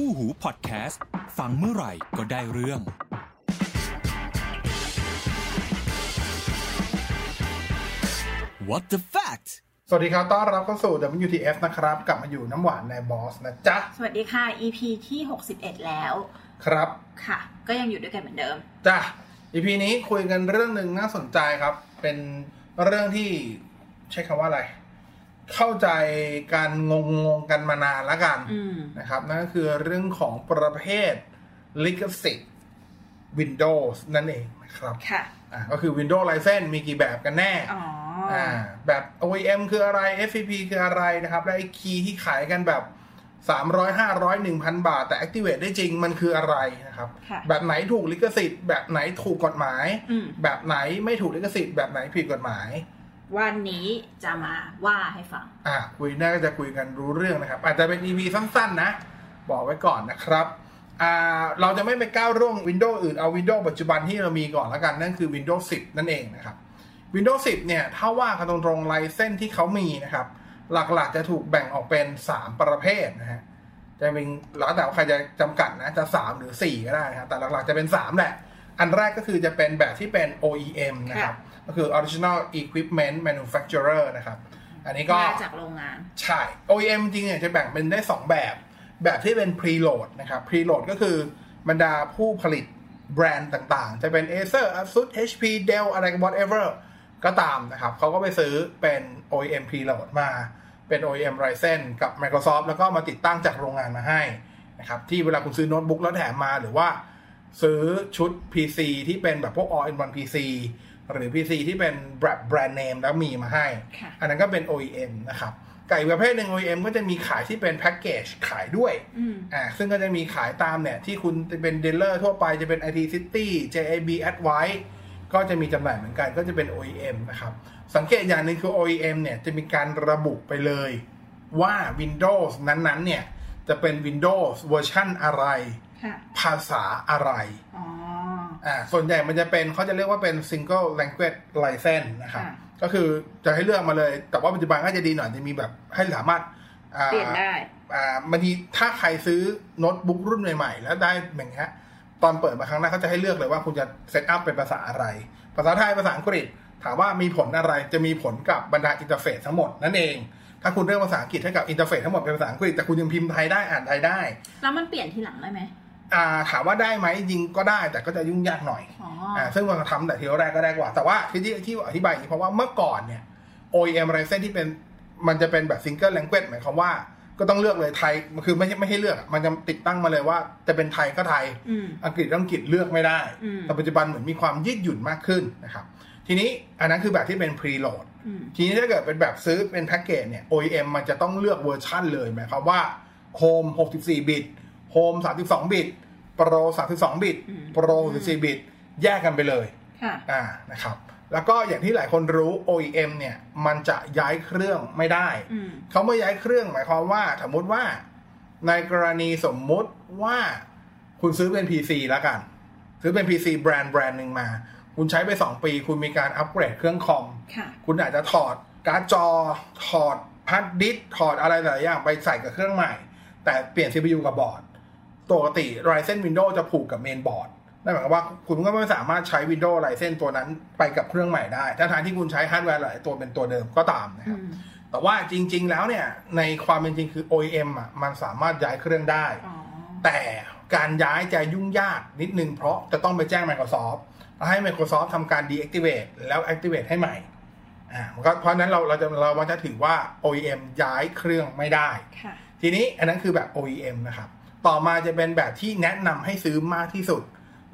คู่หูพอดแคสต์ ฟังเมื่อไหร่ก็ได้เรื่อง What the fact สวัสดีครับ ต้อนรับเข้าสู่ WTF นะครับ กลับมาอยู่น้ำหวานในบอสนะจ๊ะ สวัสดีค่ะ EP ที่ 61 แล้ว ครับค่ะ ก็ยังอยู่ด้วยกันเหมือนเดิม จ้ะ EP นี้คุยกันเรื่องหนึ่งน่าสนใจครับ เป็นเรื่องที่ใช้คำว่าอะไร เข้าใจการงงงๆกันมานานแล้วกันอืมนะครับ นั่นก็คือเรื่องของประเภทลิขสิทธิ์ Windows นั่นเองนะครับค่ะอะก็คือ Windows License มีกี่แบบกันแน่อ๋ออ่าแบบ OEM คืออะไร FPP คืออะไรนะครับ และไอ้คีย์ที่ขายกันแบบ 300 500 1,000 บาท แต่ activate ได้จริงมันคืออะไรนะครับค่ะแบบไหนถูกลิขสิทธิ์ แบบไหนถูกกฎหมายอืมแบบไหนไม่ถูกลิขสิทธิ์ แบบไหนผิดกฎหมาย วันนี้จะมาว่าให้ฟัง อ่าคุยน่าจะคุยกันรู้เรื่องนะครับ อาจจะเป็น EP สั้นๆ นะ บอกไว้ก่อนนะครับอ่าเราจะไม่ไปก้าวร่วง Windows อื่นเอา Windows ปัจจุบันที่เรามีก่อนแล้วกัน นั่นคือ Windows 10 นั่นเองนะครับ Windows 10 เนี่ย ถ้าว่ากันตรงๆไลเส้นที่เขามีนะครับ หลักๆจะถูกแบ่งออกเป็น 3 ประเภทนะฮะจะเป็นแล้วแต่ว่าใครจะจำกัดนะจะ 3 หรือ 4 ก็ได้นะครับแต่หลักๆจะเป็น 3 แหละ อันแรกก็คือจะเป็นแบบที่เป็น OEM นะครับ ก็คือ Original Equipment Manufacturer นะครับอันนี้ก็มาจากโรงงาน ใช่ OEM จริงๆเนี่ยจะแบ่งเป็นได้ 2 แบบ แบบที่เป็น preload นะครับ preload ก็คือบรรดาผู้ผลิตแบรนด์ต่างๆ จะเป็น Acer Asus HP Dell อะไร whatever ก็ตามนะครับ เขาก็ไปซื้อเป็น OEM preload มา เป็น OEM Ryzen กับ Microsoft แล้วก็มาติดตั้งจากโรงงานมาให้นะครับ ที่เวลาคุณซื้อโน้ตบุ๊กแล้วแถมมาหรือว่า ซื้อชุด PC ที่เป็นแบบพวก all in one PC หรือ PC ที่เป็นแบบแบรนด์เนมแล้วมีมาให้ค่ะอันนั้นก็เป็น OEM นะครับไก่ประเภทหนึ่ง OEM ก็จะมีขายที่เป็นแพ็กเกจขายด้วยอืมอ่าซึ่งก็จะมีขายตามเนี่ย ที่คุณจะเป็น dealer ทั่วไปจะเป็น IT City JIB Advice ก็จะมีจำหน่ายเหมือนกันก็จะเป็น OEM นะครับ สังเกตอย่างหนึ่งคือ OEM เนี่ย จะมีการระบุไปเลยว่า Windows นั้นๆ เนี่ย จะเป็น Windows เวอร์ชันอะไรค่ะภาษาอะไร อ๋ออ่าส่วนใหญ่มันจะเป็นเขาจะเรียกว่าเป็น single language license นะครับค่ะก็คือจะให้เลือกมาเลย แต่ว่าปัจจุบันก็จะดีหน่อยจะมีแบบให้สามารถอ่าเปลี่ยนได้อ่าบางทีถ้าใครซื้อโน้ตบุ๊กรุ่นใหม่ๆ แล้วได้อย่างเงี้ยตอนเปิดมาครั้งแรกเขาจะให้เลือกเลยว่าคุณจะ setup เป็นภาษาอะไร ภาษาไทยภาษาอังกฤษ ถามว่ามีผลอะไรจะมีผลกับบรรดา interface ทั้งหมดนั่นเอง ถ้าคุณเลือกภาษาอังกฤษให้กับ interface ทั้งหมดเป็นภาษาอังกฤษแต่คุณยังพิมพ์ไทยได้อ่านไทยได้ แล้วมันเปลี่ยนทีหลังได้ไหมอ่า ถามว่าได้ไหมจริงก็ได้แต่ก็จะยุ่งยากหน่อยอ๋ออ่าซึ่งมันทำแต่ทีแรกก็ได้กว่า แต่ว่าที่ที่ที่อธิบายอย่างนี้เพราะว่าเมื่อก่อนเนี่ย OEM ไรเส้นที่เป็นมันจะเป็นแบบ single language หมายความว่าก็ต้องเลือกเลยไทยมันคือไม่ใช่ไม่ให้เลือกอะมันจะติดตั้งมาเลยว่า จะเป็นไทยก็ไทยอืมอังกฤษก็อังกฤษเลือกไม่ได้อืมแต่ปัจจุบันเหมือนมีความยืดหยุ่นมากขึ้นนะครับ ทีนี้อันนั้นคือแบบที่เป็น preload อืมทีนี้ถ้าเกิดเป็นแบบซื้อเป็นแพ็กเกจเนี่ย OEM มันจะต้องเลือกเวอร์ชั่นเลยหมายความว่า Home 64 บิต Home 32 บิต Pro 32 บิตอืม Pro 64 บิต แยกกันไปเลยค่ะอ่านะครับ แล้วก็อย่างที่หลายคนรู้ OEM เนี่ยมันจะย้ายเครื่องไม่ได้อืมเขาไม่ย้ายเครื่องหมายความว่าสมมุติว่า ในกรณีสมมุติว่าคุณซื้อเป็น PC แล้วกัน ซื้อเป็น PC แบรนด์แบรนด์หนึ่งมา คุณใช้ไป 2 ปี คุณมีการอัปเกรดเครื่องคอมค่ะคุณอาจจะถอดการ์ดจอ ถอดฮาร์ดดิสก์ถอดอะไรหลายอย่างไปใส่กับเครื่องใหม่ แต่เปลี่ยน CPU กับบอร์ด ปกติ license Windows จะผูกกับเมนบอร์ดนั่นหมายความว่าคุณก็ไม่สามารถใช้ Windows Ryzen ตัวนั้นไปกับเครื่องใหม่ได้ ถ้าทางที่คุณใช้ฮาร์ดแวร์หลายตัวเป็นตัวเดิมก็ตามนะครับอืมแต่ว่าจริง ๆ แล้วเนี่ย ในความเป็นจริงคือ OEM อะมันสามารถย้ายเครื่องได้อ๋อแต่การย้ายจะยุ่งยากนิดนึง เพราะจะต้องไปแจ้ง Microsoft แล้วให้ Microsoft ทำการ deactivate แล้ว activate ให้ใหม่อ่ามันก็เพราะฉะนั้นเราเราจะเรามันจะถือว่า OEM ย้ายเครื่องไม่ได้ค่ะทีนี้อันนั้นคือแบบ OEM นะครับ ต่อมาจะเป็นแบบที่แนะนำให้ซื้อมากที่สุด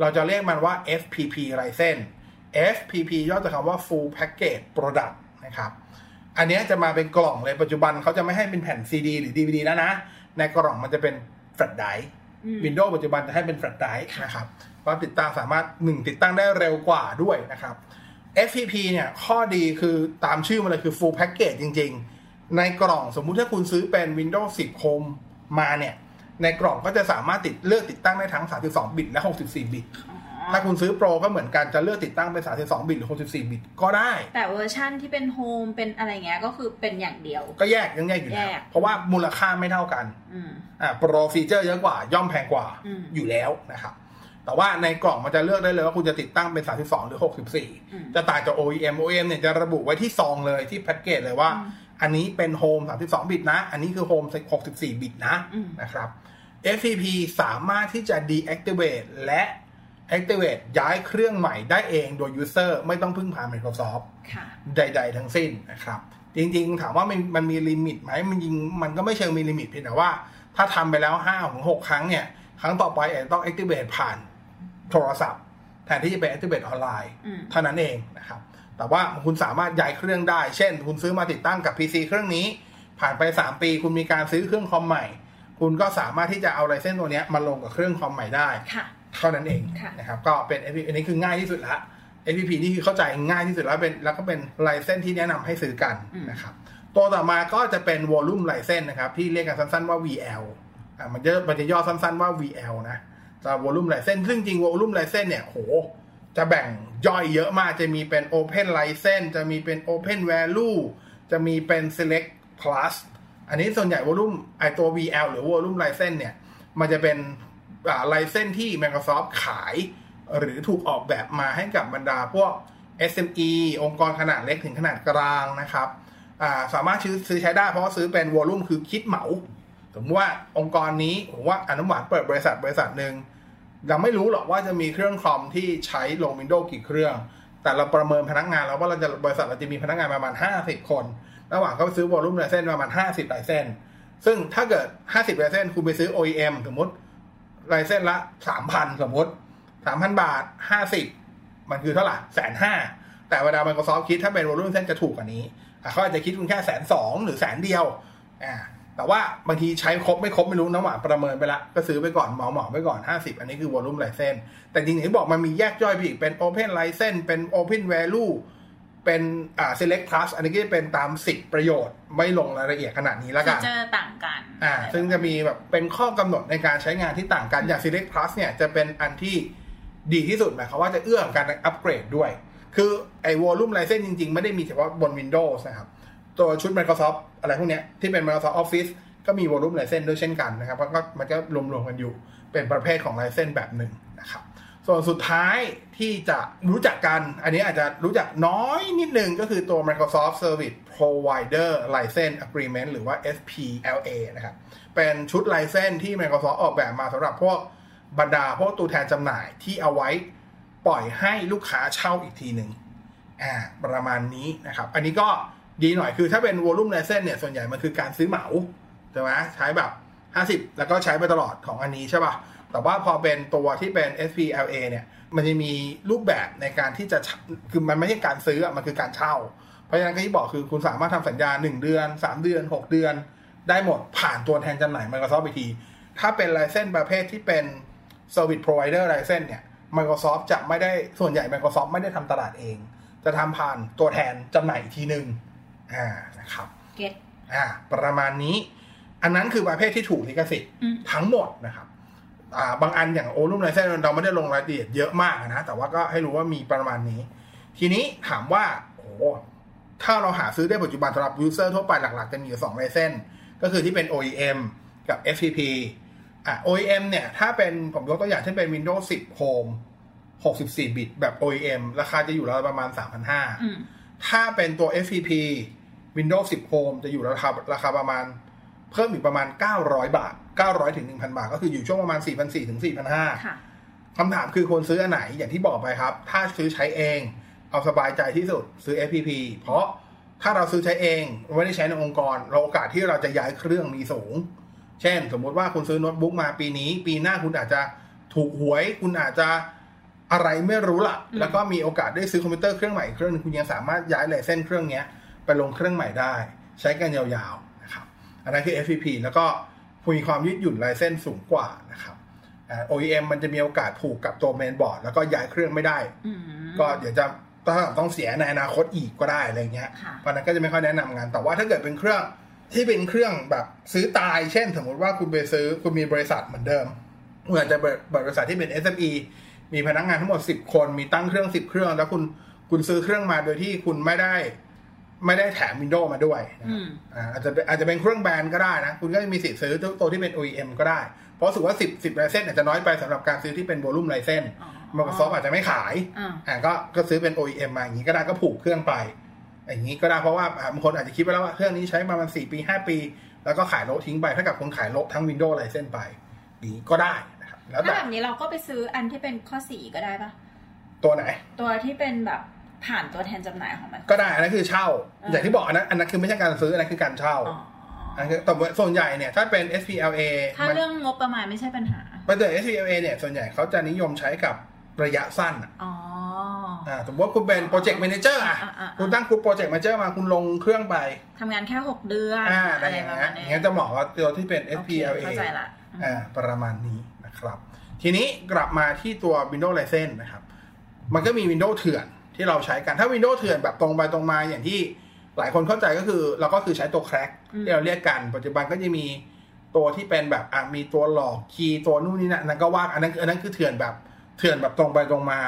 เราจะเรียกมันว่า FPP License FPP ย่อจากคำว่า Full Package Product นะครับ อันเนี้ยจะมาเป็นกล่องเลยปัจจุบันเขาจะไม่ให้เป็นแผ่น CD หรือ DVD แล้วนะ ในกล่องมันจะเป็นแฟลชไดร์อืม Windows ปัจจุบันจะให้เป็นแฟลชไดร์นะครับความติดตั้งสามารถหนึ่งติดตั้งได้เร็วกว่าด้วยนะครับ FPP เนี่ยข้อดีคือตามชื่อมันเลยคือ full package จริง ๆ ในกล่องสมมุติถ้าคุณซื้อเป็น Windows 10 Home มาเนี่ย ในกล่องก็จะสามารถติดเลือกติดตั้งได้ทั้ง 32 บิตและ 64 บิตอ๋อถ้าคุณซื้อ Pro ก็เหมือนกันจะเลือกติดตั้งเป็น 32 บิตหรือ 64 บิตก็ได้ แต่เวอร์ชั่นที่เป็นโฮมเป็นอะไรเงี้ยก็คือเป็นอย่างเดียว ก็แยกยังแยกอยู่แล้วแยกเพราะว่ามูลค่าไม่เท่ากันอืมอ่า Pro feature เยอะกว่าย่อมแพงกว่าอืมอยู่แล้วนะครับแต่ว่าในกล่องมันจะเลือกได้เลยว่าคุณจะติดตั้งเป็น 32 หรืออืม64 จะต่างจาก OEM OEM เนี่ยจะระบุไว้ที่ซองเลยที่แพ็กเกจเลยว่า อืมอันนี้เป็น Home 32 บิตนะ อันนี้คือ Home 64 บิตนะอืมนะครับ FPP สามารถที่จะ deactivate และ activate ย้ายเครื่องใหม่ได้เองโดย user ไม่ต้องพึ่งพา Microsoft ค่ะใด ๆ ทั้งสิ้นนะครับ จริง ๆ ถามว่ามันมันมีลิมิตไหมมันยิงมันก็ไม่เชิงมีลิมิตเพียงแต่ว่า ถ้าทำไปแล้ว5ถึง6ครั้งเนี่ย ครั้งต่อไปอาจจะต้อง activate ผ่านโทรศัพท์ แทนที่จะเป็น activate ออนไลน์อืมเท่านั้นเองนะครับ แต่ว่าคุณสามารถย้ายเครื่องได้ เช่น คุณซื้อมาติดตั้งกับ PC เครื่องนี้ ผ่านไป 3 ปี คุณมีการซื้อเครื่องคอมใหม่ คุณก็สามารถที่จะเอา license ตัวเนี้ยมาลงกับเครื่องคอมใหม่ได้ค่ะเท่านั้นเองค่ะนะครับ ก็เป็น FPP อันนี้คือง่ายที่สุดละ FPP นี่คือเข้าใจง่ายที่สุดแล้วเป็นแล้วก็เป็นไลเซนที่แนะนำให้ซื้อกันอืมนะครับตัวต่อมาก็จะเป็น Volume License นะครับ ที่เรียกกันสั้นๆว่า VL อ่ามันจะมันจะย่อสั้นๆว่า VL นะจะ Volume License ซึ่งจริง Volume License เนี่ยโหจะแบ่ง ย่อยเยอะมากจะมีเป็น Open License จะมีเป็น Open Value จะมีเป็น Select Plus อันนี้ส่วนใหญ่ Volume ไอตัว VL หรือ Volume License เนี่ย มันจะเป็นไลเซนที่ Microsoft ขาย หรือถูกออกแบบมาให้กับบรรดาพวก SME องค์กรขนาดเล็กถึงขนาดกลางนะครับาสามารถซื้อซื้อใช้ได้เพราะซื้อเป็นวอลุ่มคือคิดเหมา สมมติว่าองค์กรนี้ผมว่าอนุหวานเปิดบริษัทบริษัทหนึ่ง เราไม่รู้หรอกว่าจะมีเครื่องคอมที่ใช้ลง Windows กี่เครื่อง แต่เราประเมินพนักงานแล้วว่าเราจะบริษัทเราจะมีพนักงานประมาณ 50 คน ระหว่างเขาไปซื้อวอลุ่มไลเซนประมาณ 50ไลเซนซึ่งถ้าเกิด 50ไลเซนคุณไปซื้อ OEM สมมติไลเซนละ 3,000 สมมติ 3,000 บาท 50 มันคือเท่าไหร่แสนห้าแต่เวลา Microsoft คิดถ้าเป็นวอลุ่มเส้นจะถูกกว่านี้เขาอาจจะคิดคุณแค่แสนสองหรือแสนเดียวอ่า แต่ว่าบางทีใช้ครบไม่ครบไม่รู้น้ำหวานประเมินไปละก็ซื้อไปก่อนเหมาเหมาไปก่อน 50 อันนี้คือวอลุ่มไลเซนแต่จริงๆที่บอกมันมีแยกย่อยไปอีกเป็น Open License เป็น Open Value เป็นอ่า Select Plus อันนี้ก็จะเป็นตามสิทธิประโยชน์ไม่ลงรายละเอียดขนาดนี้แล้วฟีกันเจอร์ต่างกันอ่าซึ่งจะมีแบบเป็นข้อกำหนดในการใช้งานที่ต่างกันอย่าง Select Plus เนี่ยจะเป็นอันที่ดีที่สุดหมายความว่าจะเอื้อกับการอัปเกรดด้วย คือไอ้ Volume License จริงๆ ไม่ได้มีเฉพาะบน Windows นะครับ ตัวชุด Microsoft อะไรพวกเนี้ยที่เป็น Microsoft Office ก็มี Volume License ด้วยเช่นกันนะครับเพราะก็มันก็รวมๆกันอยู่เป็นประเภทของ License แบบหนึ่งนะครับส่วนสุดท้ายที่จะรู้จักกัน อันนี้อาจจะรู้จักน้อยนิดนึงก็คือตัว Microsoft Service Provider License Agreement หรือว่า SPLA นะครับ เป็นชุดไลเซนที่ Microsoft ออกแบบมาสำหรับพวกบรรดาพวกตัวแทนจำหน่ายที่เอาไว้ปล่อยให้ลูกค้าเช่าอีกทีหนึ่งอ่าประมาณนี้นะครับ อันนี้ก็ ดีหน่อยคือถ้าเป็น Volume License เนี่ยส่วนใหญ่มันคือการซื้อเหมาใช่ไหมใช้แบบ 50 แล้วก็ใช้ไปตลอดของอันนี้ใช่ป่ะแต่ว่าพอเป็นตัวที่เป็น SPLA เนี่ยมันจะมีรูปแบบในการที่จะคือมันไม่ใช่การซื้ออะมันคือการเช่า เพราะฉะนั้นก็ที่บอกคือคุณสามารถทำสัญญา 1 เดือน 3 เดือน 6 เดือน ได้หมดผ่านตัวแทนจำหน่าย Microsoft ไปที ถ้าเป็นไลเซนประเภทที่เป็น Service Provider License เนี่ย Microsoft จะไม่ได้ส่วนใหญ่ Microsoft ไม่ได้ทำตลาดเอง จะทำผ่านตัวแทนจำหน่ายอีกทีหนึ่ง อ่านะครับเก็ตอ่าประมาณนี้ อันนั้นคือประเภทที่ถูกลิขสิทธิ์อืมทั้งหมดนะครับอ่าบางอันอย่างโอลุ่มไลเซนเราไม่ได้ลงรายละเอียดเยอะมากนะ แต่ว่าก็ให้รู้ว่ามีประมาณนี้ ทีนี้ถามว่าโอ้ถ้าเราหาซื้อได้ปัจจุบันสำหรับยูเซอร์ทั่วไปหลักๆ จะมีอยู่สองไลเซนก็คือที่เป็น OEM กับ FTP อะ OEM เนี่ย ถ้าเป็นผมยกตัวอย่างเช่นเป็น Windows 10 Home 64 บิตแบบ OEM ราคาจะอยู่ราวประมาณ 3,500อืมถ้าเป็นตัว FTP Windows 10 Home จะอยู่ราคาราคาประมาณ เพิ่มอีกประมาณ 900 บาท 900 ถึง 1,000 บาท ก็คืออยู่ช่วงประมาณ 4,400 ถึง 4,500ค่ะคำถามคือควรซื้ออันไหนอย่างที่บอกไปครับ ถ้าซื้อใช้เอง เอาสบายใจที่สุดซื้อ FPP เพราะถ้าเราซื้อใช้เองไม่ได้ใช้ในองค์กรเราโอกาสที่เราจะย้ายเครื่องมีสูง เช่น สมมุติว่าคุณซื้อโน้ตบุ๊กมาปีนี้ ปีหน้าคุณอาจจะถูกหวย คุณอาจจะอะไรไม่รู้ล่ะอืมแล้วก็มีโอกาสได้ซื้อคอมพิวเตอร์เครื่องใหม่อีกเครื่องหนึงคุณยังสามารถย้าย license เครื่องเนี้ย ไปลงเครื่องใหม่ได้ ใช้กันยาวๆนะครับอันนั้นคือ FPP แล้วก็มีความยืดหยุ่น license สูงกว่านะครับอ่า OEM มันจะมีโอกาสผูกกับตัวเมนบอร์ดแล้วก็ย้ายเครื่องไม่ได้อืมก็เดี๋ยวจะต้องต้องเสียในอนาคตอีกก็ได้อะไรเงี้ยค่ะเพราะฉะนั้นก็จะไม่ค่อยแนะนำงาน แต่ว่าถ้าเกิดเป็นเครื่องที่เป็นเครื่องแบบซื้อตาย เช่น สมมติว่าคุณไปซื้อคุณมีบริษัทเหมือนเดิมคุณอาจจะเปิดบริษัทที่เป็น SME มีพนักงานทั้งหมด 10 คน มีตั้งเครื่อง 10 เครื่อง แล้วคุณคุณซื้อเครื่องมาโดยที่คุณไม่ได้ ไม่ได้แถมวินโดว์มาด้วยนะอืครับมอ่าอาจจะเป็นอาจจะเป็นเครื่องแบรนด์ก็ได้นะ คุณก็มีสิทธิ์ซื้อตัวที่เป็น OEM ก็ได้ เพราะรู้สึกว่า 10 10ไลเซนอาจจะน้อยไปสำหรับการซื้อที่เป็นโวลูมไลเซนอ๋อ Microsoft อาจจะไม่ขายอ่าอ่าก็ก็ซื้อเป็น OEM มาอย่างนี้ก็ได้ก็ผูกเครื่องไป อย่างนี้ก็ได้เพราะว่าอ่าบางคนอาจจะคิดไปแล้วว่าเครื่องนี้ใช้ประมาณ4ปี 5 ปี แล้วก็ขายโละทิ้งไปถ้ากับคนขายโละทั้ง Windows ไลเซนไปอย่างนี้ก็ได้นะครับแล้วถ้าแต่แบบนี้เราก็ไปซื้ออันที่เป็นข้อสี่ก็ได้ปะตัวไหน ตัวที่เป็นแบบ ผ่านตัวแทนจำหน่ายของมัน ก็ได้อันนั้นคือเช่าอ่า อย่างที่บอกอันนั้นอันนั้นคือไม่ใช่การซื้ออันนั้นคือการเช่าอ๋ออันนั้นคือแต่ว่าส่วนใหญ่เนี่ยถ้าเป็น SPLA ถ้ามันเรื่องงบประมาณไม่ใช่ปัญหาเป็นตัว SPLA เนี่ยส่วนใหญ่เขาจะนิยมใช้กับระยะสั้นอะอ๋ออ่าสมมติว่าคุณเป็นโปรเจกต์แมเนเจอร์อะอ่าอ่าอ่าคุณตั้งกลุ่มโปรเจกต์แมเนเจอร์มาคุณลงเครื่องไปทำงานแค่หกเดือนอ่าอะอะไรไรอย่างประเงี้มายณอนี้ย่างเงี้ยจะเหมาะกับตัวที่เป็นโอเค SPLA เข้าใจละอ่าประมาณนี้นะครับ ทีนี้กลับมาที่ตัว Windows License นะครับ มันก็มี Windows เถื่อน ที่เราใช้กันถ้า Windows เถื่อนแบบตรงไปตรงมาอย่างที่หลายคนเข้าใจก็คือเราก็คือใช้ตัว crack อืมที่เราเรียกกัน ปัจจุบันก็จะมีตัวที่เป็นแบบอะมีตัวหลอกคีย์ตัวนู่นนี่นั่นอันนั้นก็ว่าอันนั้นอันนั้นคือเถื่อนแบบเถื่อนแบบตรงไปตรงมา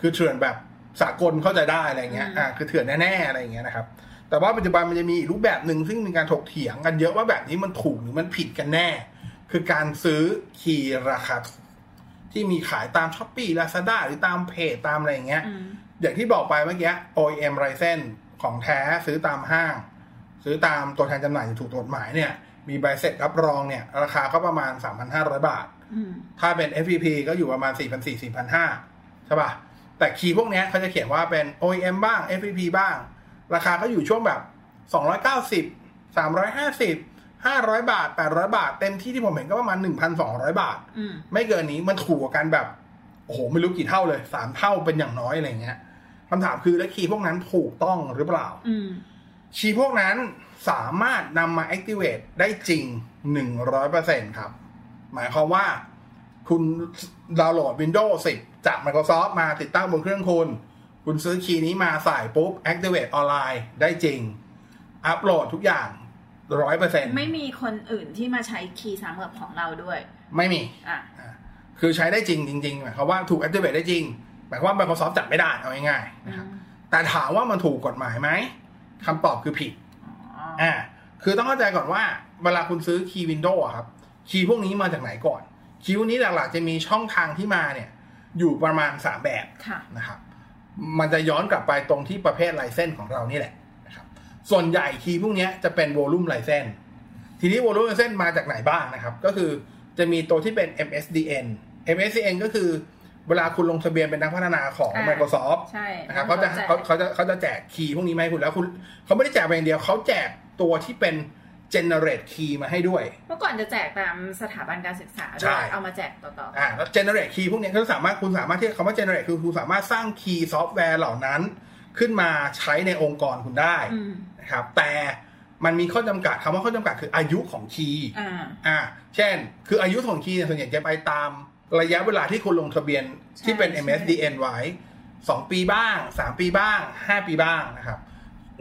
คือเถื่อนแบบสากลเข้าใจได้อะไรเงี้ยอ่าคือเถื่อนแน่ๆอะไรอย่างเงี้ยนะครับแต่ว่าปัจจุบันมันจะมีอีกรูปแบบหนึ่งซึ่งมีการถกเถียงกันเยอะว่าแบบนี้มันถูกหรือมันผิดกันแน่ คือการซื้อคีย์ราคาถูกที่มีขายตามช้อปปี้ลาซาด้าหรือตามเพจตามอะไรอย่างเงี้ย อืมอย่างที่บอกไปเมื่อกี้ OEM r i z e n ของแท้ซื้อตามห้าง ซื้อตามตัวแทนจำหน่ายที่ถูกกฎหมายเนี่ย มีใบเสร็จรับรองเนี่ย ราคาก็ประมาณ 3,500 บาทอืมถ้าเป็น FPP ก็อยู่ประมาณ 4,400 4,500 ใช่ป่ะ แต่คีย์พวกเนี้ยเขาจะเขียนว่าเป็น OEM บ้าง FPP บ้าง ราคาก็อยู่ช่วงแบบ 290 350 500 บาท 800 บาท เต็มที่ที่ผมเห็นก็ประมาณ 1,200 บาทอืมไม่เกินนี้มันถูกกว่ากันแบบ โอ้โหไม่รู้กี่เท่าเลยสามเท่าเป็นอย่างน้อยอะไรเงี้ยคำถามคือแล้วคีย์พวกนั้นถูกต้องหรือเปล่าอืมคีย์พวกนั้นสามารถนำมา activate ได้จริง100%ครับ หมายความว่าคุณดาวน์โหลด Windows 10 จาก Microsoft มาติดตั้งบนเครื่องคุณ คุณซื้อคีย์นี้มาใส่ปุ๊บ activate ออนไลน์ได้จริง อัปโหลดทุกอย่าง100%ไม่มีคนอื่นที่มาใช้คีย์ซ้ำกับของเราด้วย ไม่มีอะ คือใช้ได้จริงจริงๆหมายความว่าถูก activate ได้จริง หมายความว่า Microsoft จับไม่ได้เอาง่ายๆนะครับแต่ถามว่ามันถูกกฎหมายไหมคำตอบคือผิดอ๋ออ่าคือต้องเข้าใจก่อนว่าเวลาคุณซื้อคีย์ Windows ครับคีย์พวกนี้มาจากไหนก่อน คีย์พวกนี้หลักๆจะมีช่องทางที่มาเนี่ย อยู่ประมาณ 3 แบบค่ะนะครับ มันจะย้อนกลับไปตรงที่ประเภท license ของเรานี่แหละนะครับส่วนใหญ่คีย์พวกนี้จะเป็น volume license ทีนี้ volume license มาจากไหนบ้างนะครับ ก็คือจะมีตัวที่เป็น MSDN MSDN ก็คือเวลาคุณลงทะเบียนเป็นนักพัฒนาของอ่า Microsoft ใช่นะครับเขาจะแจกเขาเขาจะเขาจะแจกคีย์พวกนี้มาให้คุณแล้วคุณเขาไม่ได้แจกไปอย่างเดียวเขาแจกตัวที่เป็น generate key มาให้ด้วย เมื่อก่อนจะแจกตามสถาบันการศึกษาใช่ด้วยเอามาแจกต่ออ่าแล้ว generate key พวกนี้ก็สามารถคุณสามารถที่คำว่า generate คือคุณสามารถสร้างคีย์ซอฟต์แวร์เหล่านั้น ขึ้นมาใช้ในองค์กรคุณได้ๆอืมนะครับแต่มันมีข้อจำกัดคำว่าข้อจำกัดคืออายุของคีย์อ่าอ่า เช่น คืออายุของคีย์เนี่ยส่วนใหญ่จะไปตาม ระยะเวลาที่คุณลงทะเบียนที่เป็นใช่ MSDN ไว้2ปีบ้าง3ปีบ้าง5ปีบ้างนะครับ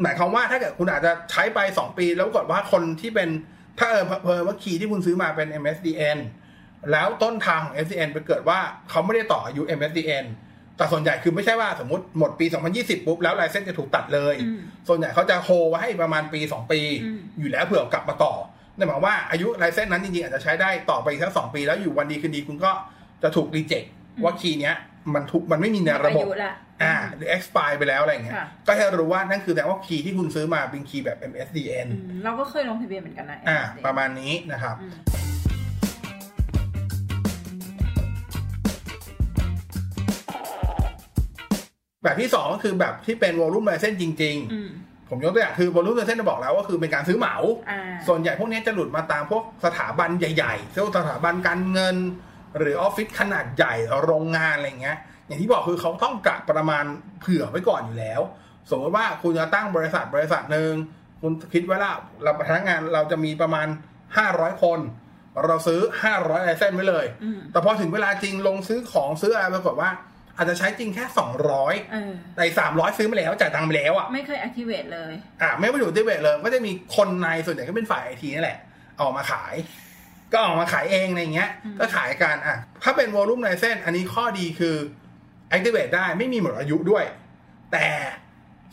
หมายความว่าถ้าเกิดคุณอาจจะใช้ไป2ปี แล้วกดว่าคนที่เป็นถ้าเออเพอว่าคีย์ที่คุณซื้อมาเป็น MSDN แล้วต้นทางของ MSDN ไปเกิดว่าเขาไม่ได้ต่ออายุ MSDN แต่ส่วนใหญ่คือไม่ใช่ว่าสมมติหมดปี 2020 ปุ๊บ แล้วไลเซนส์จะถูกตัดเลยอืมส่วนใหญ่เขาจะโฮไว้ให้ประมาณปี 2 ปีอืมอยู่แล้วเผื่อกลับมาต่อนั่นหมายความว่าอายุไลเซนส์นั้นจริงๆอาจจะใช้ได้ต่อไปอีกสักสองปีแล้วอยู่วันดีคืนดีคุณก็ จะถูกรีเจ็คว่าคีย์เนี้ยมันถูกมันไม่มีในระบบอายุละอ่าหรือ expire ไปแล้วอะไรอย่างเงี้ยค่ะก็ให้รู้ว่านั่นคือแสดงว่าคีย์ที่คุณซื้อมาเป็นคีย์แบบ MSDN อืมเราก็เคยลงทะเบียนเหมือนกันนะอ่า MSD ประมาณนี้นะครับอืมแบบที่สองก็คือแบบที่เป็น volume license จริงอืมๆผมยกตัวอย่างคือ volume license จะบอกแล้วว่าคือเป็นการซื้อเหมาอ่าส่วนใหญ่พวกนี้จะหลุดมาตามพวกสถาบันใหญ่ๆเช่นสถาบันการเงิน หรือออฟฟิศขนาดใหญ่โรงงานอะไรเงี้ย อย่างที่บอกคือเขาต้องกะประมาณเผื่อไว้ก่อนอยู่แล้ว สมมติว่าคุณจะตั้งบริษัทบริษัทหนึ่งคุณคิดไว้ว่าเราพนักงานเราจะมีประมาณ500คน เราซื้อ500ไลเซนไว้เลยอืมแต่พอถึงเวลาจริงลงซื้อของซื้ออะไรปรากฏว่าอาจจะใช้จริงแค่200เออแต่สามร้อยซื้อมาแล้วจ่ายตังค์ไปแล้วอะ ไม่เคย activate เลย อะไม่ไปอยู่ที่เวทเลย ก็จะมีคนในส่วนใหญ่ก็เป็นฝ่ายไอทีนั่นแหละ เออกมาขาย ก็ออกมาขายเองอะไรเงี้ยอืมก็ขายกันอะถ้าเป็นวอลุ่มไลเซนอันนี้ข้อดีคือ activate ได้ไม่มีหมดอายุด้วย แต่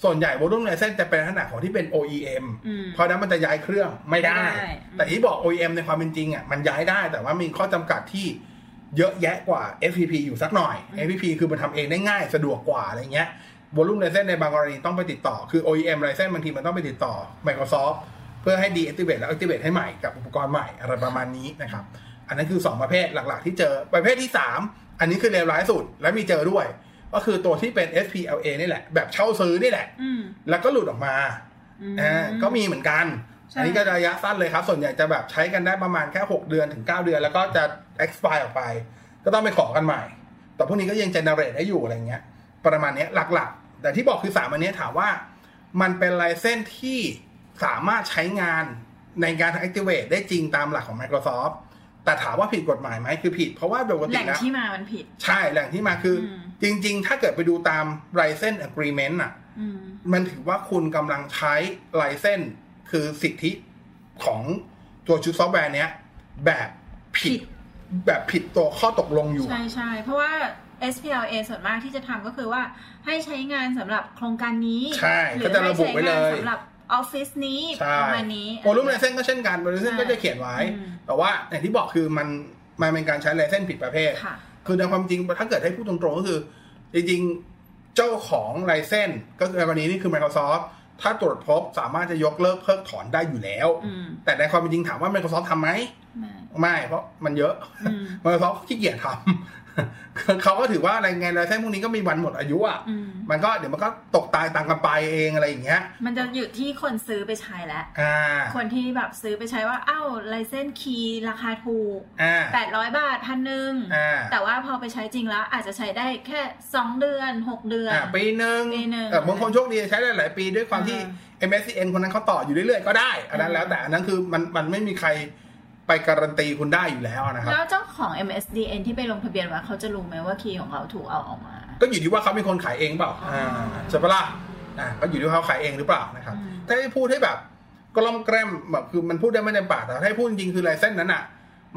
ส่วนใหญ่ volume license จะเป็นลักษณะของที่เป็น OEM อืมเพราะฉะนั้นมันจะย้ายเครื่องไม่ได้ไม่ได้ แต่ที่บอก OEM ในความเป็นจริงอะมันย้ายได้แต่ว่ามีข้อจำกัดที่เยอะแยะกว่า FPP อยู่สักหน่อย FPP คือมันทำเองได้ง่ายสะดวกกว่าอะไรเงี้ย volume license ในบางกรณีต้องไปติดต่อคือ OEM license บางทีมันต้องไปติดต่อ Microsoft เพื่อให้ deactivate แล้ว activate ให้ใหม่กับอุปกรณ์ใหม่อะไรประมาณนี้นะครับ อันนั้นคือ 2 ประเภทหลักๆ ที่เจอประเภทที่ 3 อันนี้คือเลวร้ายสุดและมีเจอด้วย ก็คือตัวที่เป็น SPLA นี่แหละ แบบเช่าซื้อนี่แหละอืมแล้วก็หลุดออกมาอืมอ่าก็มีเหมือนกันใช่อันนี้ก็ระยะสั้นเลยครับ ส่วนใหญ่จะแบบใช้กันได้ประมาณแค่ 6 เดือนถึง 9 เดือน แล้วก็จะ expire ออกไป ก็ต้องไปขอกันใหม่ แต่พวกนี้ก็ยัง generate ได้อยู่อะไรเงี้ย ประมาณเนี้ยหลักๆ แต่ที่บอกคือสามอันเนี้ยถามว่า มันเป็นไลเซนที่ สามารถใช้งานในการ activate ได้จริงตามหลักของ Microsoft แต่ถามว่าผิดกฎหมายไหมคือผิด เพราะว่าโดยปกแหติล่งแล้วที่มามันผิด ใช่แหล่งที่มาคืออมจริง ๆ ถ้าเกิดไปดูตาม license agreement อะอืมมันถือว่าคุณกำลังใช้ไลเซนคือสิทธิของตัวชุดซอฟต์แวร์เนี้ย แบบผิดผิด แบบผิดตัวข้อตกลงอยู่ ใช่ใช่เพราะว่า SPLA ส่วนมากที่จะทำก็คือว่าให้ใช้งานสำหรับโครงการนี้ใช่หรืก็จะระบุไว้เลยให้ใช้งานสำหรับ ออฟฟิศนี้ใช่ประมาณนี้ volume licenseก็เช่นกันโวลูมไลเซนใช่ก็จะเขียนไว้อืมแต่ว่าอย่างที่บอกคือมันมันเป็นการใช้ license ผิดประเภทค่ะคือในความจริงถ้าเกิดให้พูดตรงๆก็คือ จริงๆเจ้าของ licenseก็คือในกรณีนี้คือ Microsoft ถ้าตรวจพบสามารถจะยกเลิกเพิกถอนได้อยู่แล้วอืมแต่ในความเป็นจริงถามว่า Microsoft ทำไหมไม่ไม่เพราะมันเยอะอืม Microsoft ขี้เกียจทำ เขาก็ถือว่าอะไรไงไลเซนพวกนี้ก็มีวันหมดอายุอะอืมมันก็เดี๋ยวมันก็ตกตายต่างกันไปเองอะไรอย่างเงี้ย มันจะอยู่ที่คนซื้อไปใช้แล้วอ่าคนที่แบบซื้อไปใช้ว่าอ้าวไลเซนคีย์ราคาถูกอ่าแปดร้อยบาทพันหนึ่งอ่าแต่ว่าพอไปใช้จริงแล้วอาจจะใช้ได้แค่สองเดือนหกเดือนอ่าปีหนึ่งปีหนึ่งเออบางคนโชคดีใช้ได้หลายปีด้วยความที่ MSCN คนนั้นเขาต่ออยู่เรื่อยๆก็ได้ อันนั้นแล้วแต่อันนั้นคือมันมันไม่มีใคร ไปการันตีคุณได้อยู่แล้วนะครับ แล้วเจ้าของ MSDN ที่ไปลงทะเบียนไว้เขาจะรู้ไหมว่าคีย์ของเขาถูกเอาออกมา ก็อยู่ที่ว่าเขาเป็นคนขายเองเปล่าอ่าใช่ปะล่ะอ่าก็อยู่ที่ว่าเขาขายเองหรือเปล่านะครับอืมถ้าให้พูดให้แบบกล้อมแกล้มแบบคือมันพูดได้ไม่เต็มปากแต่ถ้าให้พูดจริงๆคือไลเซนนั้นอะ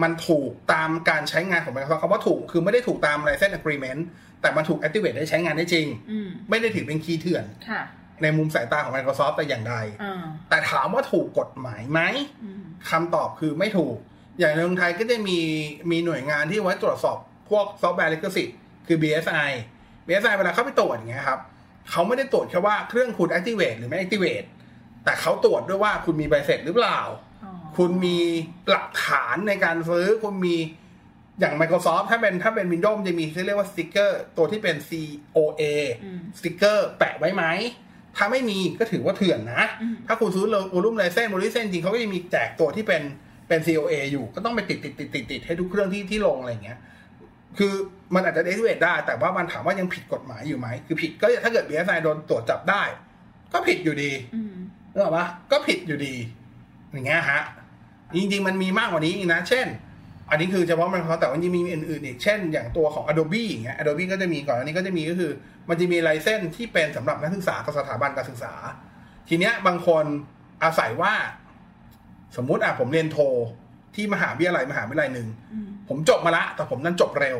มันถูกตามการใช้งานของ Microsoft คำว่าถูกคือไม่ได้ถูกตาม license agreement แต่มันถูก activate ได้ใช้งานได้จริงอืมไม่ได้ถือเป็น key เถื่อนค่ะ ในมุมสายตาของ Microsoft แต่อย่างใดอ่าแต่ถามว่าถูกกฎหมายไหมอืมคำตอบคือไม่ถูก อย่างในเมืองไทยก็จะมีมีหน่วยงานที่ไว้ตรวจสอบพวกซอฟต์แวร์ลิขสิทธิ์คือ BSI BSI เวลาเข้าไปตรวจอย่างเงี้ยครับเขาไม่ได้ตรวจแค่ว่าเครื่องคุณ activate หรือไม่ activate แต่เขาตรวจด้วยว่าคุณมีใบเสร็จหรือเปล่าอ๋อคุณมีหลักฐานในการซื้อ คุณมีอย่าง Microsoft ถ้าเป็นถ้าเป็น Windows มันจะมีที่เรียกว่าสติกเกอร์ตัวที่เป็น COA อืมสติกเกอร์แปะไว้ไหม ถ้าไม่มีก็ถือว่าเถื่อนนะอืมถ้าคุณซื้อวอลุ่มไลเซนวอลุ่มไลเซนจริงเขาก็จะมีแจกตัวที่เป็นเป็น COA อยู่ก็ต้องไปติดติดติดติดติดให้ทุกเครื่องที่ที่ลงอะไรอย่างเงี้ย คือมันอาจจะเดทเวทได้ แต่ว่ามันถามว่ายังผิดกฎหมายอยู่ไหม คือผิดก็ถ้าเกิด BSI โดนตรวจจับได้ ก็ผิดอยู่ดีอืมนึกออกปะก็ผิดอยู่ดี อย่างเงี้ยฮะ จริง ๆ มันมีมากกว่านี้อีกนะ เช่น อันนี้คือเฉพาะมันเขาแต่ว่ายังมีอื่นๆอีก เช่น อย่างตัวของ Adobe อย่างเงี้ย Adobe ก็จะมีก่อนอันนี้ก็จะมีก็คือ มันจะมีไลเซนที่เป็นสำหรับนักศึกษากับสถาบันการศึกษา ทีเนี้ยบางคนอาศัยว่า สมมุติอะผมเรียนโทที่มหาวิทยาลัยมหาวิทยาลัยหนึ่งอืมผมจบมาละ แต่ผมนั้นจบเร็ว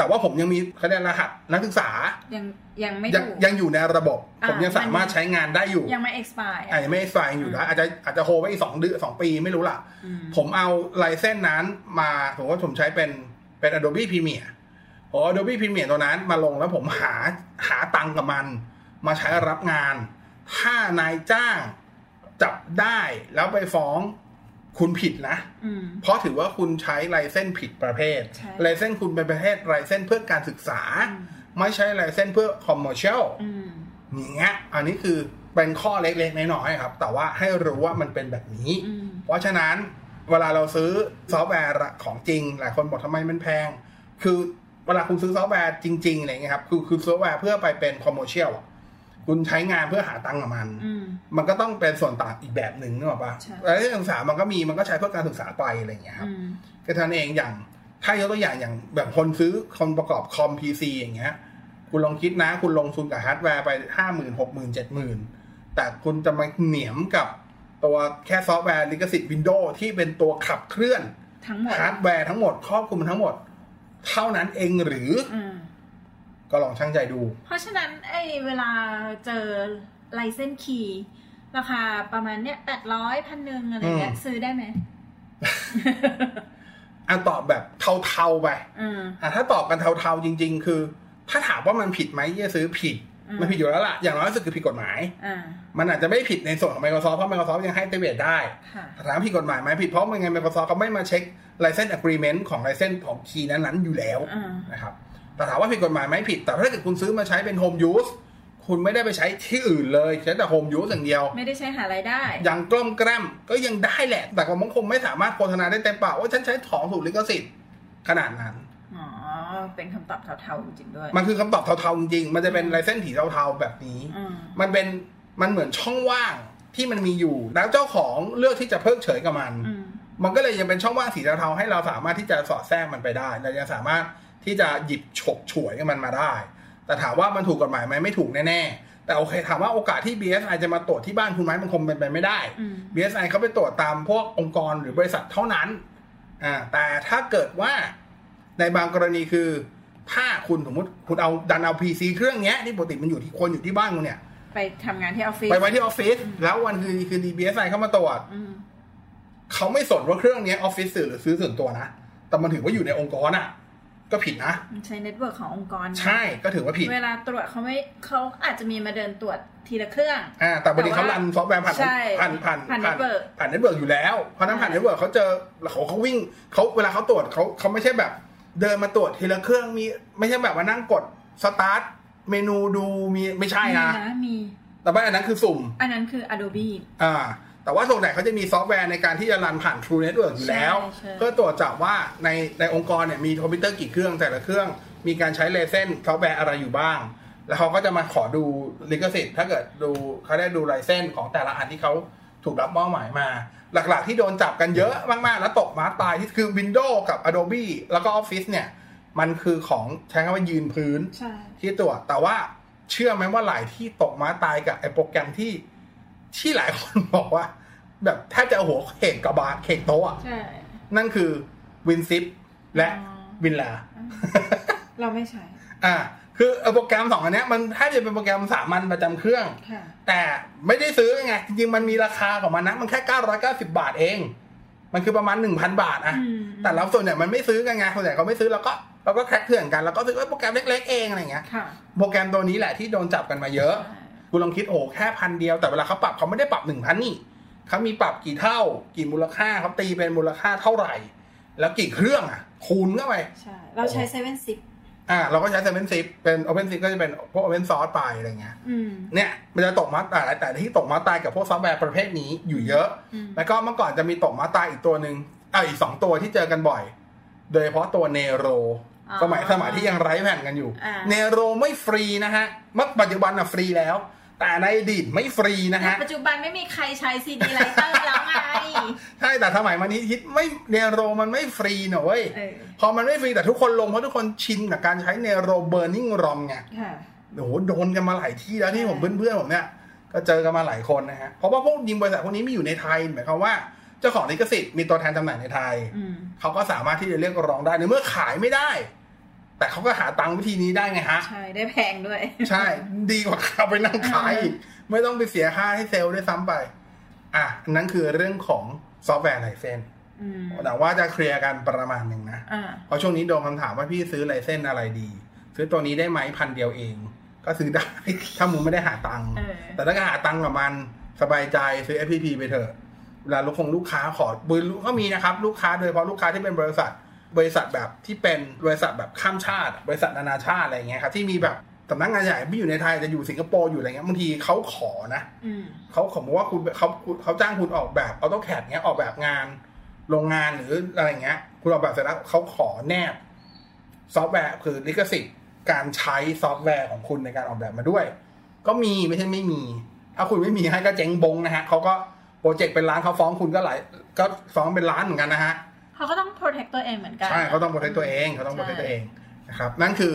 แต่ว่าผมยังมีคะแนนรหัสนักศึกษา ยังยังไม่ยังถูกยังอยู่ในระบบอ่าผมยังสามารถใช้งานได้อยู่ ยังไม่ expire อาจจะไม่ไฟล์อยู่นะอาจจะอาจจะโฮไว้อีกสองเดือนสองปีไม่รู้ล่ะอืมผมเอาไลเซนนั้นมาผมว่าผมใช้เป็นเป็น Adobe Premiere ผมเอา Adobe Premiere ตัวนั้นมาลงแล้วผมหาหาตังค์กับมัน มาใช้รับงาน ถ้านายจ้างจับได้แล้วไปฟ้อง คุณผิดนะอืมเพราะถือว่าคุณใช้ไลเซนผิดประเภทใช่ไลเซนคุณเป็นประเภทไลเซนเพื่อการศึกษาอืมไม่ใช่ license เพื่อ commercial อืมอย่างเงี้ย อันนี้คือเป็นข้อเล็กๆน้อยๆครับ แต่ว่าให้รู้ว่ามันเป็นแบบนี้อืมเพราะฉะนั้นเวลาเราซื้อซอฟต์แวร์ของจริง หลายคนบอกทำไมมันแพง คือเวลาคุณซื้อซอฟต์แวร์จริงๆอะไรเงี้ยครับ คือคือซอฟต์แวร์เพื่อไปเป็น commercial คุณใช้งานเพื่อหาตังค์กับมันอืมมันก็ต้องเป็นส่วนต่างอีกแบบหนึ่งนึกออกปะใช่แล้วที่ศึกษามันก็มีมันก็ใช้เพื่อการศึกษาไปอะไรอย่างเงี้ยครับอืมก็เท่านั้นเองอย่าง ถ้ายกตัวอย่างอย่างแบบคนซื้อคนประกอบคอม PC อย่างเงี้ย คุณลองคิดนะ คุณลงทุนกับฮาร์ดแวร์ไปห้าหมื่นหกหมื่นเจ็ดหมื่นแต่คุณจะมาเหนียวกับตัวแค่ซอฟต์แวร์ลิขสิทธิ์ Windows ที่เป็นตัวขับเคลื่อนทั้งหมดฮาร์ดแวร์ทั้งหมดครอบคลุมทั้งหมด เท่านั้นเองหรืออืม ก็ลองชั่งใจดู เพราะฉะนั้นไอ้เวลาเจอ license key ราคาประมาณเนี้ยแปดร้อยพันหนึ่งอะไรเงี้ยอืมซื้อได้ไหมอันตอบแบบเทาๆไปอืมอะถ้าตอบกันเทาๆจริง ๆ คือ ถ้าถามว่ามันผิดไหมที่จะซื้อผิดอืมมันผิดอยู่แล้วล่ะ อย่างน้อยที่สุดคือผิดกฎหมายอ่ามันอาจจะไม่ผิดในส่วนของ Microsoft เพราะ Microsoft ยังให้เตเวทได้ค่ะแต่ถามผิดกฎหมายไหมผิดเพราะมันไง Microsoft เขาไม่มาเช็ค license agreement ของ license ของคีย์นั้นๆอยู่แล้วอ่านะครับ แต่ถามว่าผิดกฎหมายไหมผิด แต่ถ้าเกิดคุณซื้อมาใช้เป็น home use คุณไม่ได้ไปใช้ที่อื่นเลยใช้แต่ home use อย่างเดียว ไม่ได้ใช้หารายได้ยังกล้มแกล้มก็ยังได้แหละ แต่ก็มันคงไม่สามารถโฆษณาได้เต็มปากว่าฉันใช้ของถูกลิขสิทธิ์ขนาดนั้นอ๋อเป็นคำตอบเทาๆจริงๆด้วย มันคือคำตอบเทาๆจริงๆมันจะเป็นลายเส้นสีเทาๆแบบนี้อืมมันเป็นมันเหมือนช่องว่างที่มันมีอยู่ แล้วเจ้าของเลือกที่จะเพิกเฉยกับมันอืมมันก็เลยยังเป็นช่องว่างสีเทาๆให้เราสามารถที่จะสอดแทรกมันไปได้เรายังสามารถ ที่จะหยิบฉกฉวยกับมันมาได้ แต่ถามว่ามันถูกกฎหมายไหมไม่ถูกแน่ๆ แต่โอเคถามว่าโอกาสที่ BSI จะมาตรวจที่บ้านคุณไหมมันคงเป็นไปไม่ได้อืม BSI เขาไปตรวจตามพวกองค์กรหรือบริษัทเท่านั้นอ่าแต่ถ้าเกิดว่าในบางกรณีคือถ้าคุณสมมติคุณเอาดันเอา PC เครื่องเนี้ยที่ปกติมันอยู่ที่คนอยู่ที่บ้านคุณเนี่ย ไปทำงานที่ออฟฟิศไปไว้ที่ออฟฟิศแล้ววันคือคือ BSI เข้ามาตรวจอืมเขาไม่สนว่าเครื่องเนี้ยออฟฟิศซื้อหรือซื้อส่วนตัวนะ แต่มันถือว่าอยู่ในองค์กรอะ ก็ผิดนะ ใช้ network ขององค์กร ใช่ก็ถือว่าผิด เวลาตรวจเขาไม่เขาอาจจะมีมาเดินตรวจทีละเครื่อง อ่า แต่บางทีเขารันซอฟต์แวร์ผ่านใช่ผ่านผ่านผ่าน network ผ่าน network อยู่แล้ว เพราะฉะนั้นผ่านใช่ network เขาเจอแล้วเขาเขาวิ่งเขาเวลาเขาตรวจเขาเขาไม่ใช่แบบ เดินมาตรวจทีละเครื่องมี ไม่ใช่แบบมานั่งกด start menu ดูมีไม่ใช่มีนะนะมีแต่ว่าอันนั้นคือสุ่ม อันนั้นคือ Adobe อ่า แต่ว่าส่วนใหญ่เขาจะมีซอฟต์แวร์ในการที่จะรันผ่าน through network อยู่แล้วใช่ใช่เพื่อตรวจจับว่าในในองค์กรเนี่ยมีคอมพิวเตอร์กี่เครื่องแต่ละเครื่อง มีการใช้ license ซอฟต์แวร์อะไรอยู่บ้าง แล้วเขาก็จะมาขอดูลิขสิทธิ์ถ้าเกิดดูเขาได้ดู license ของแต่ละอันที่เขาถูกรับมอบหมายมา หลักๆที่โดนจับกันเยอะมากๆ แล้วตกม้าตายที่คือ Windows กับ Adobe แล้วก็ Office เนี่ย มันคือของใช้คำว่ายืนพื้นใช่ที่ตรวจแต่ว่าเชื่อไหมว่าหลายที่ตกม้าตายกับไอ้โปรแกรมที่ ที่หลายคนบอกว่า แบบแทบจะเอาหัวเข่งกระบาดเข่งโต๊ะอะใช่นั่นคือวินซิปและอ๋อวินลา เราไม่ใช้ อ่า คือไอ้โปรแกรมสองอันเนี้ยมันแทบจะเป็นโปรแกรมสามัญประจำเครื่องค่ะแต่ไม่ได้ซื้อไง จริงๆ มันมีราคาของมันนะ มันแค่990บาทเอง มันคือประมาณ1,000บาทอะอืมแต่เราส่วนใหญ่มันไม่ซื้อกันไงส่วนใหญ่เขาไม่ซื้อเราก็เราก็ crack เถื่อนกัน แล้วก็ซื้อไอ้โปรแกรมเล็ก ๆ เองอะไรเงี้ยค่ะโปรแกรมตัวนี้แหละที่โดนจับกันมาเยอะใช่ คุณลองคิดโอ้แค่พันเดียวแต่เวลาเขาปรับเขาไม่ได้ปรับหนึ่งพันนี่เขามีปรับกี่เท่า กี่มูลค่าเขาตีเป็นมูลค่าเท่าไหร่ แล้วกี่เครื่องอะ คูณเข้าไปใช่เราใช้ 7-Zipอ่าเราก็ใช้ 7-Zip เป็น open zip ก็จะเป็นพวก open source ไปอะไรเงี้ยอืมเนี่ยมันจะตกม้าตายแต่ที่ตกม้าตายกับพวกซอฟต์แวร์ประเภทนี้อยู่เยอะอืมแล้วก็เมื่อก่อนจะมีตกม้าตายอีกตัวหนึ่งอ่าอีกสองตัวที่เจอกันบ่อย โดยเฉพาะตัว Nero อ๋อสมัยสมัยที่ยัง write แผ่นกันอยู่อ่า Nero ไม่ฟรีนะฮะเมื่อปัจจุบันอะฟรีแล้ว แต่ในอดีตไม่ฟรีนะฮะ ปัจจุบันไม่มีใครใช้ CD writer แล้วไง ใช่ แต่สมัยมันนี้ฮิตไม่ Nero มันไม่ฟรีเนอะเว้ยเออพอมันไม่ฟรีแต่ทุกคนลง เพราะทุกคนชินกับการใช้ Nero Burning ROM ไงค่ะโอ้โหโดนกันมาหลายที่แล้วที่ผมเพื่อนๆผมเนี่ย ก็เจอกันมาหลายคนนะฮะ เพราะว่าพวกยิงบริษัทพวกนี้ไม่อยู่ในไทยหมายความว่าเจ้าของลิขสิทธิ์มีตัวแทนจำหน่ายในไทยอืมเขาก็สามารถที่จะเรียกร้องได้ในเมื่อขายไม่ได้ แต่เขาก็หาตังค์วิธีนี้ได้ไงฮะ ใช่ ได้แพงด้วย ใช่ ดีกว่าเอาไปนั่งขายอีก ไม่ต้องไปเสียค่าให้เซลล์ด้วยซ้ำไป อะอันนั้นคือเรื่องของ software license อืมแต่ว่าจะเคลียร์กันประมาณหนึ่งนะอ่าเพราะช่วงนี้โดนคำถามว่าพี่ซื้อ license อะไรดี ซื้อตัวนี้ได้ไหมพันเดียวเอง ก็ซื้อได้ ถ้ามึงไม่ได้หาตังค์เออแต่ถ้าก็หาตังค์กับมันสบายใจซื้อ FPP ไปเถอะ เวลาลูกคงลูกค้าขอบิลก็มีนะครับ ลูกค้าโดยเฉพาะลูกค้าที่เป็นบริษัท บริษัทแบบที่เป็นบริษัทแบบข้ามชาติ บริษัทนานาชาติอะไรเงี้ยครับที่มีแบบสำนักงานใหญ่ไม่อยู่ในไทยจะอยู่สิงคโปร์อยู่อะไรเงี้ยบางทีเขาขอนะอืมเขาขอบอกว่าคุณเขาเขาจ้างคุณออกแบบ AutoCAD เงี้ยออกแบบงานโรงงานหรืออะไรเงี้ย คุณออกแบบเสร็จแล้วเขาขอแนบซอฟต์แวร์คือลิขสิทธิ์การใช้ซอฟต์แวร์ของคุณในการออกแบบมาด้วย ก็มีไม่ใช่ไม่มี ถ้าคุณไม่มีให้ก็เจ๊งบงนะฮะเขาก็ project เป็นล้านเขาฟ้องคุณก็หลายก็ฟ้องเป็นล้านเหมือนกันนะฮะ เขาก็ต้อง protect ตัวเองเหมือนกัน ใช่เขาต้อง protect ตัวเองเขาต้อง protect ตัวเองนะครับนั่นคือ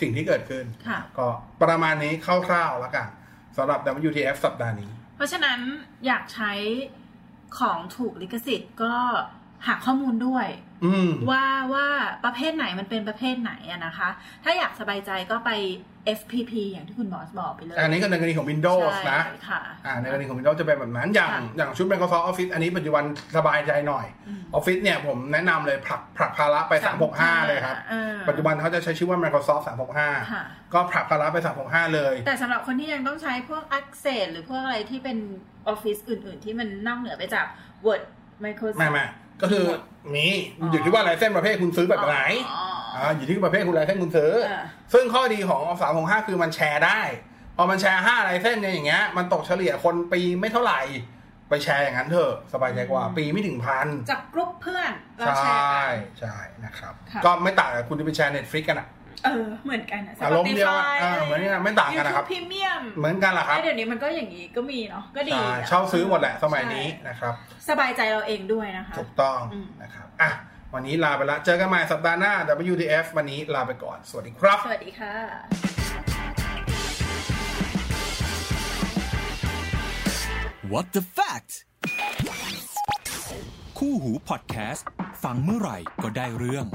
สิ่งที่เกิดขึ้นค่ะก็ประมาณนี้คร่าวๆแล้วกันสำหรับ WTF สัปดาห์นี้ เพราะฉะนั้นอยากใช้ของถูกลิขสิทธิ์ก็หาข้อมูลด้วยอืม ว่าว่าประเภทไหนมันเป็นประเภทไหนอะนะคะ ถ้าอยากสบายใจก็ไป FPP อย่างที่คุณบอสบอกไปเลย อันนี้ก็ในกรณีของ Windows นะใช่ค่ะอ่าในกรณีของ Windows จะเป็นแบบนั้น อย่างค่ะอย่างชุด Microsoft Office อันนี้ปัจจุบันสบายใจหน่อยอืม Office เนี่ยผมแนะนำเลยผลักผลักภาระไป 365 เลยครับเออปัจจุบันเขาจะใช้ชื่อว่า Microsoft ค่ะ365 ก็ผลักภาระไป 365 เลย แต่สำหรับคนที่ยังต้องใช้พวก Access หรือพวกอะไรที่เป็น Office อื่น ๆ ที่มันนอกเหนือไปจาก Word Microsoft ไม่ไม่ก็คือ มีอ๋ออยู่ที่ว่า license ประเภทคุณซื้อแบบไหนอ๋ออ่าอยู่ที่ประเภทคุณ license คุณซื้อเออซึ่งข้อดีของสามของห้าคือมันแชร์ได้พอมันแชร์ห้า license เนี่ยอย่างเงี้ยมันตกเฉลี่ยคนปีไม่เท่าไหร่ไปแชร์อย่างนั้นเถอะสบายใจกว่าปีไม่ถึงพันจากกรุ๊ปเพื่อนเราใชแชร์่กันใช่นะครับค่ะก็ไม่ต่างกับคุณจะไปแชร์ Netflix กันอะ เออเหมือนกันอะอารมณ์เดียวอะ Spotify อ่าเหมือนกันไม่ต่างกันนะครับ พรีเมียมเหมือนกันแหละครับ เดี๋ยวนี้มันก็อย่างนี้ก็มีเนาะก็ดีใช่อะเช่าซื้อหมดแหละสมัยนี้นะครับ สบายใจเราเองด้วยนะคะ ถูกต้องอืมนะครับอะวันนี้ลาไปละ เจอกันใหม่สัปดาห์หน้า WTF วันนี้ลาไปก่อน สวัสดีครับ สวัสดีค่ะ What the fact คู่หูพอดแคสต์ฟังเมื่อไหร่ก็ได้เรื่อง